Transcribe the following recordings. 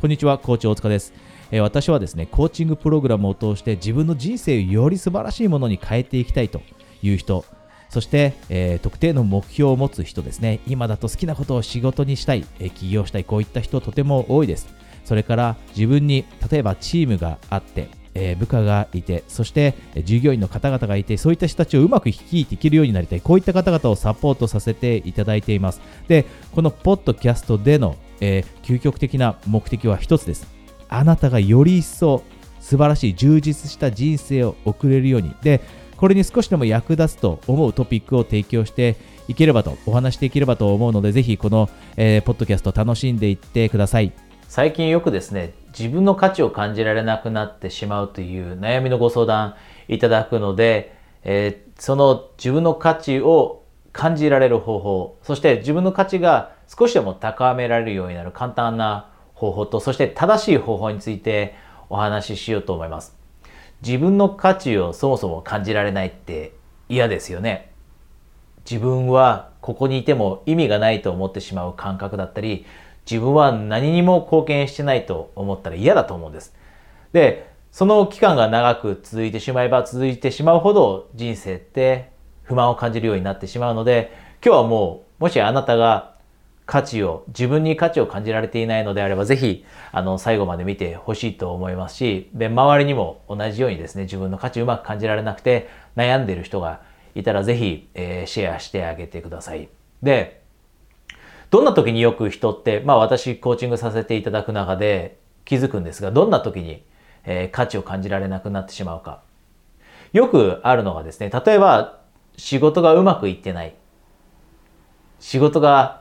こんにちは、コーチ大塚です。え、私はですね、コーチングプログラムを通して自分の人生をより素晴らしいものに変えていきたいという人、そして、えー、特定の目標を持つ人ですね、今だと好きなことを仕事にしたい、え、起業したい、こういった人とても多いです。それから自分に、例えばチームがあって、えー、部下がいて、そしてえ従業員の方々がいて、そういった人たちをうまく率いていけるようになりたい、こういった方々をサポートさせていただいています。で、このポッドキャストでの、えー、究極的な目的は一つです。あなたがより一層素晴らしい充実した人生を送れるように。で、これに少しでも役立つと思うトピックを提供していければと、お話していければと思うので、ぜひこの、えー、ポッドキャスト楽しんでいってください。最近よくですね、自分の価値を感じられなくなってしまうという悩みのご相談いただくので、えー、その自分の価値を感じられる方法、そして自分の価値が少しでも高められるようになる簡単な方法と、そして正しい方法についてお話ししようと思います。自分の価値をそもそも感じられないって嫌ですよね。自分はここにいても意味がないと思ってしまう感覚だったり、自分は何にも貢献してないと思ったら嫌だと思うんです。で、その期間が長く続いてしまえば続いてしまうほど人生って不満を感じるようになってしまうので、今日はもう、もしあなたが価値を、自分に価値を感じられていないのであれば、ぜひ、あの、最後まで見てほしいと思いますし、で、周りにも同じようにですね、自分の価値をうまく感じられなくて悩んでいる人がいたら、ぜひ、えー、シェアしてあげてください。で、どんな時によく人って、まあ私コーチングさせていただく中で気づくんですが、どんな時に、えー、価値を感じられなくなってしまうか。よくあるのがですね、例えば仕事がうまくいってない。仕事が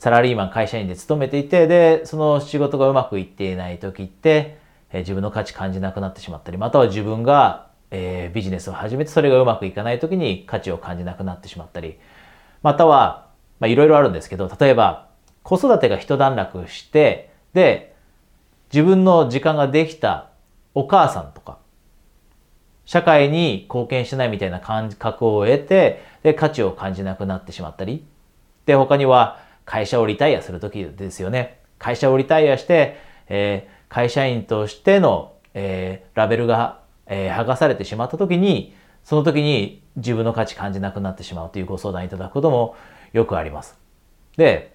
サラリーマン会社員で勤めていて、で、その仕事がうまくいっていない時って、え、自分の価値感じなくなってしまったり、または自分が、えー、ビジネスを始めてそれがうまくいかない時に価値を感じなくなってしまったり、またはまあいろいろあるんですけど、例えば子育てが一段落して、で、自分の時間ができたお母さんとか、社会に貢献しないみたいな感覚を得て、で、価値を感じなくなってしまったり、で、他には会社をリタイアするときですよね。会社をリタイアして、えー、会社員としての、えー、ラベルが、えー、剥がされてしまったときに、その時に自分の価値感じなくなってしまうというご相談いただくこともよくあります。で、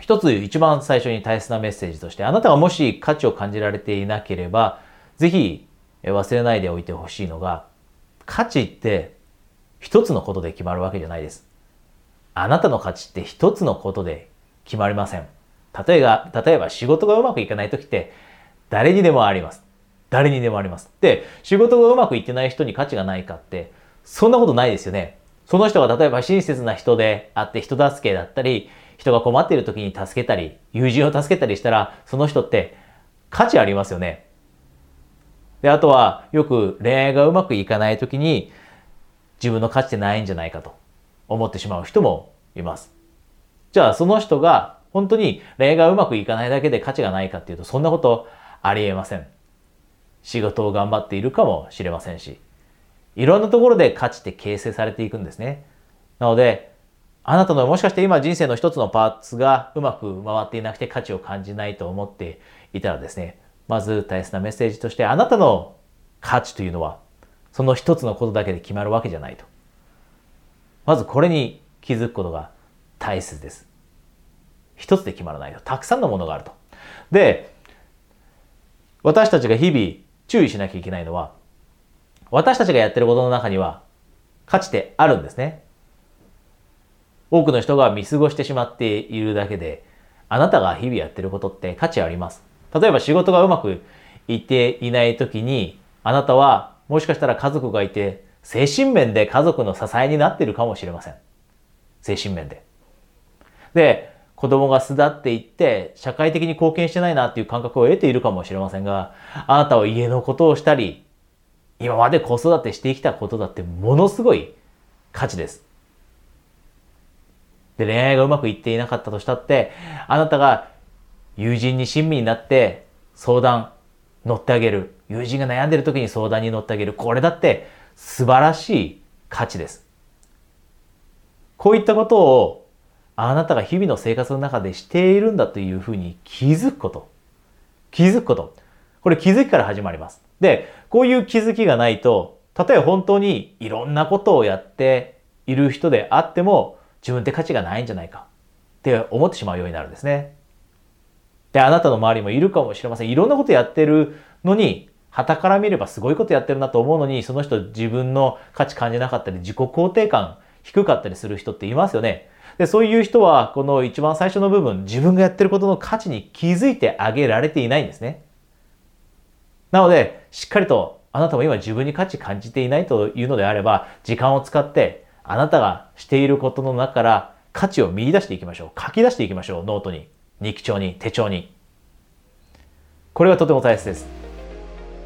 一つ一番最初に大切なメッセージとして、あなたがもし価値を感じられていなければ、ぜひ忘れないでおいてほしいのが、価値って一つのことで決まるわけじゃないです。あなたの価値って一つのことで決まりません。例えば、例えば仕事がうまくいかない時って誰にでもあります。誰にでもあります。で、仕事がうまくいってない人に価値がないかって、そんなことないですよね。その人が例えば親切な人であって人助けだったり、人が困っている時に助けたり、友人を助けたりしたら、その人って価値ありますよね。で、あとはよく恋愛がうまくいかない時に自分の価値ってないんじゃないかと思ってしまう人もいます。じゃあその人が本当に恋愛がうまくいかないだけで価値がないかっていうとそんなことありえません。仕事を頑張っているかもしれませんし、いろんなところで価値って形成されていくんですね。なので、あなたのもしかして今人生の一つのパーツがうまく回っていなくて価値を感じないと思っていたらですね、まず大切なメッセージとしてあなたの価値というのはその一つのことだけで決まるわけじゃないと。まずこれに気づくことが大切です。一つで決まらないと。たくさんのものがあると。で、私たちが日々注意しなきゃいけないのは私たちがやってることの中には価値ってあるんですね。多くの人が見過ごしてしまっているだけで、あなたが日々やってることって価値あります。例えば仕事がうまくいっていない時に、あなたはもしかしたら家族がいて、精神面で家族の支えになっているかもしれません。精神面で。で、子供が巣立っていって、社会的に貢献してないなっていう感覚を得ているかもしれませんが、あなたは家のことをしたり、今まで子育てしてきたことだってものすごい価値です。で、恋愛がうまくいっていなかったとしたって、あなたが友人に親身になって相談乗ってあげる。友人が悩んでる時に相談に乗ってあげる。これだって素晴らしい価値です。こういったことをあなたが日々の生活の中でしているんだというふうに気づくこと。気づくこと。これ気づきから始まります。で、こういう気づきがないと、例え本当にいろんなことをやっている人であっても、自分って価値がないんじゃないかって思ってしまうようになるんですね。で、あなたの周りもいるかもしれません。いろんなことやってるのに、旗から見ればすごいことやってるなと思うのに、その人自分の価値感じなかったり、自己肯定感低かったりする人っていますよね。で、そういう人は、この一番最初の部分、自分がやってることの価値に気づいてあげられていないんですね。なので、しっかりとあなたも今自分に価値感じていないというのであれば、時間を使ってあなたがしていることの中から価値を見出していきましょう。書き出していきましょう。ノートに、日記帳に、手帳に。これはとても大切です。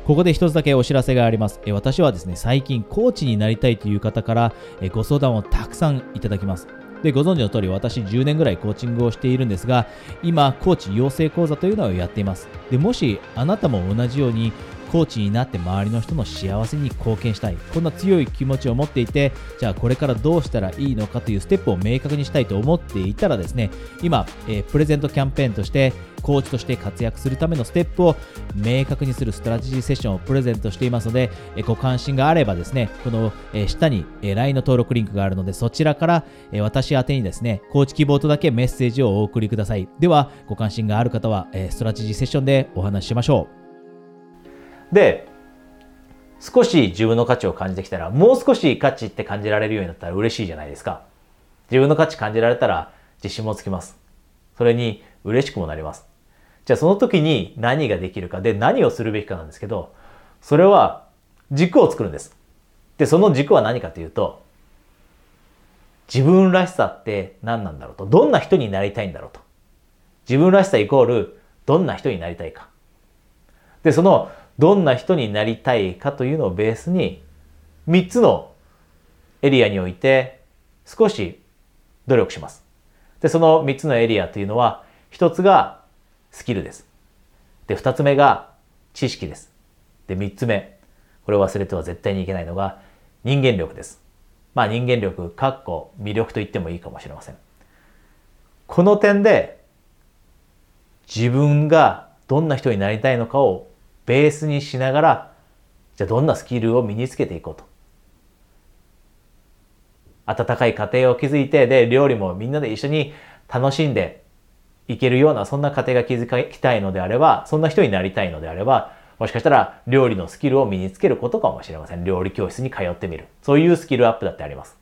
ここで一つだけお知らせがあります。私はですね、最近コーチになりたいという方からご相談をたくさんいただきます。で、ご存知の通り私10年ぐらいコーチングをしているんですが、今、コーチ養成講座というのをやっています。で、もしあなたも同じようにコーチになって周りの人の幸せに貢献したい。こんな強い気持ちを持っていて、じゃあこれからどうしたらいいのかというステップを明確にしたいと思っていたらですね、今、えー、プレゼントキャンペーンとして、コーチとして活躍するためのステップを明確にするストラテジーセッションをプレゼントしていますので、えご関心があればですね、この、え下に、え LINE の登録リンクがあるので、そちらから、え私宛にですね、コーチ希望とだけメッセージをお送りください。では、ご関心がある方は、えストラテジーセッションでお話ししましょう。で、少し自分の価値を感じてきたら、もう少し価値って感じられるようになったら嬉しいじゃないですか。自分の価値感じられたら自信もつきます。それに嬉しくもなります。じゃあその時に何ができるかで何をするべきかなんですけど、それは軸を作るんです。で、その軸は何かというと、自分らしさって何なんだろうと。どんな人になりたいんだろうと。自分らしさイコールどんな人になりたいか。で、そのどんな人になりたいかというのをベースに3つのエリアにおいて少し努力します。で、その3つのエリアというのは1つがスキルです。で、二つ目が知識です。で、三つ目、これを忘れては絶対にいけないのが人間力です。まあ人間力、かっこ魅力と言ってもいいかもしれません。この点で自分がどんな人になりたいのかをベースにしながら、じゃあどんなスキルを身につけていこうと。温かい家庭を築いて、で、料理もみんなで一緒に楽しんで、いけるような、そんな家庭が築きたいのであれば、そんな人になりたいのであれば、もしかしたら料理のスキルを身につけることかもしれません。料理教室に通ってみる。そういうスキルアップだってあります。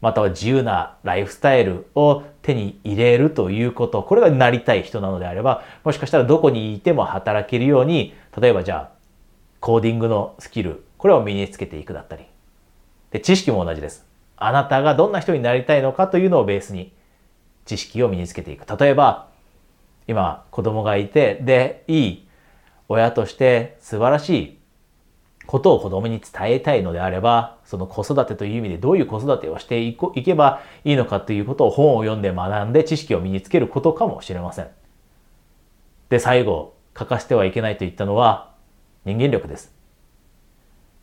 または自由なライフスタイルを手に入れるということ。これがなりたい人なのであれば、もしかしたらどこにいても働けるように、例えばじゃあ、コーディングのスキル、これを身につけていくだったり。で、知識も同じです。あなたがどんな人になりたいのかというのをベースに知識を身につけていく。例えば、今子供がいて、で、いい親として素晴らしいことを子供に伝えたいのであれば、その子育てという意味でどういう子育てをしていけばいいのかということを本を読んで学んで知識を身につけることかもしれません。で、最後、欠かしてはいけないと言ったのは人間力です。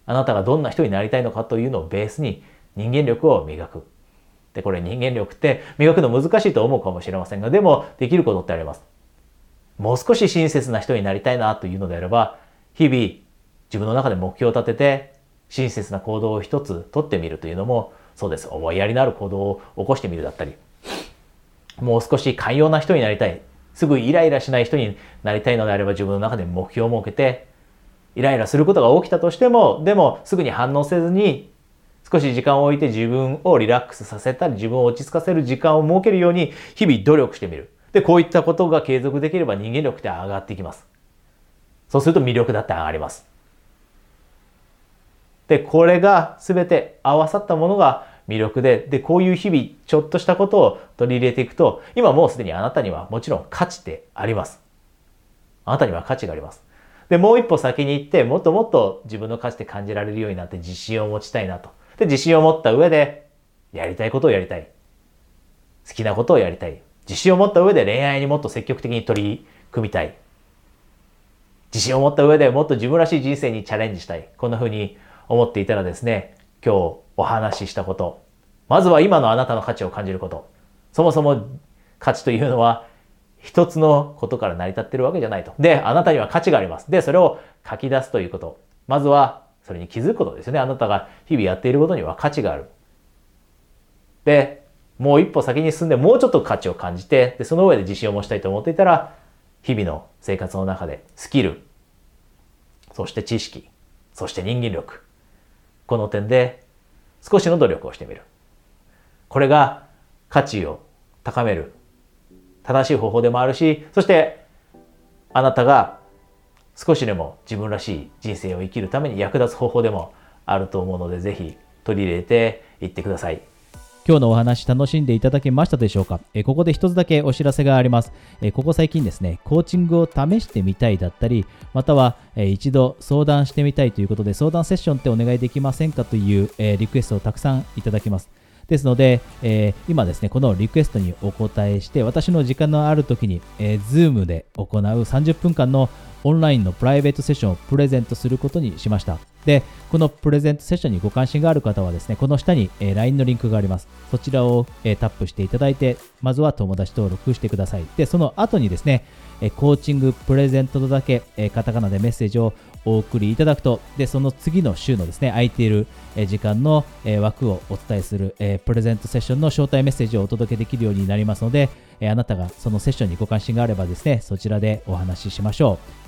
あなたがどんな人になりたいのかというのをベースに人間力を磨く。で、これ人間力って磨くの難しいと思うかもしれませんが、でもできることってあります。もう少し親切な人になりたいなというのであれば、日々自分の中で目標を立てて親切な行動を一つ取ってみるというのもそうです。思いやりのある行動を起こしてみるだったり、もう少し寛容な人になりたい。すぐイライラしない人になりたいのであれば自分の中で目標を設けて、イライラすることが起きたとしても、でもすぐに反応せずに少し時間を置いて自分をリラックスさせたり、自分を落ち着かせる時間を設けるように、日々努力してみる。で、こういったことが継続できれば人間力って上がっていきます。そうすると魅力だって上がります。で、これが全て合わさったものが魅力で、で、こういう日々、ちょっとしたことを取り入れていくと、今もうすでにあなたにはもちろん価値ってあります。あなたには価値があります。で、もう一歩先に行って、もっともっと自分の価値って感じられるようになって自信を持ちたいなと。で、自信を持った上で、やりたいことをやりたい。好きなことをやりたい。自信を持った上で恋愛にもっと積極的に取り組みたい。自信を持った上でもっと自分らしい人生にチャレンジしたい。こんな風に思っていたらですね、今日お話ししたこと。まずは今のあなたの価値を感じること。そもそも価値というのは一つのことから成り立ってるわけじゃないと。で、あなたには価値があります。で、それを書き出すということ。まずは、それに気づくことですよね。あなたが日々やっていることには価値がある。で、もう一歩先に進んでもうちょっと価値を感じて、で、その上で自信を持ちたいと思っていたら、日々の生活の中でスキル、そして知識、そして人間力。この点で少しの努力をしてみる。これが価値を高める正しい方法でもあるし、そしてあなたが少しでも自分らしい人生を生きるために役立つ方法でもあると思うので、ぜひ取り入れていってください。今日のお話楽しんでいただけましたでしょうか、えここで一つだけお知らせがあります、えここ最近ですね、コーチングを試してみたいだったり、または、え一度相談してみたいということで、相談セッションってお願いできませんかという、えリクエストをたくさんいただきます。ですので、えー、今ですね、このリクエストにお答えして、私の時間のある時に、えー、Zoom で行う30分間のオンラインのプライベートセッションをプレゼントすることにしました。で、このプレゼントセッションにご関心がある方はですね、この下に、LINE のリンクがあります。そちらを、タップしていただいて、まずは友達登録してください。で、その後にですね、コーチングプレゼントとだけ、カタカナでメッセージをお送りいただくと、で、その次の週のですね、空いている時間の枠をお伝えするプレゼントセッションの招待メッセージをお届けできるようになりますので、あなたがそのセッションにご関心があればですね、そちらでお話ししましょう。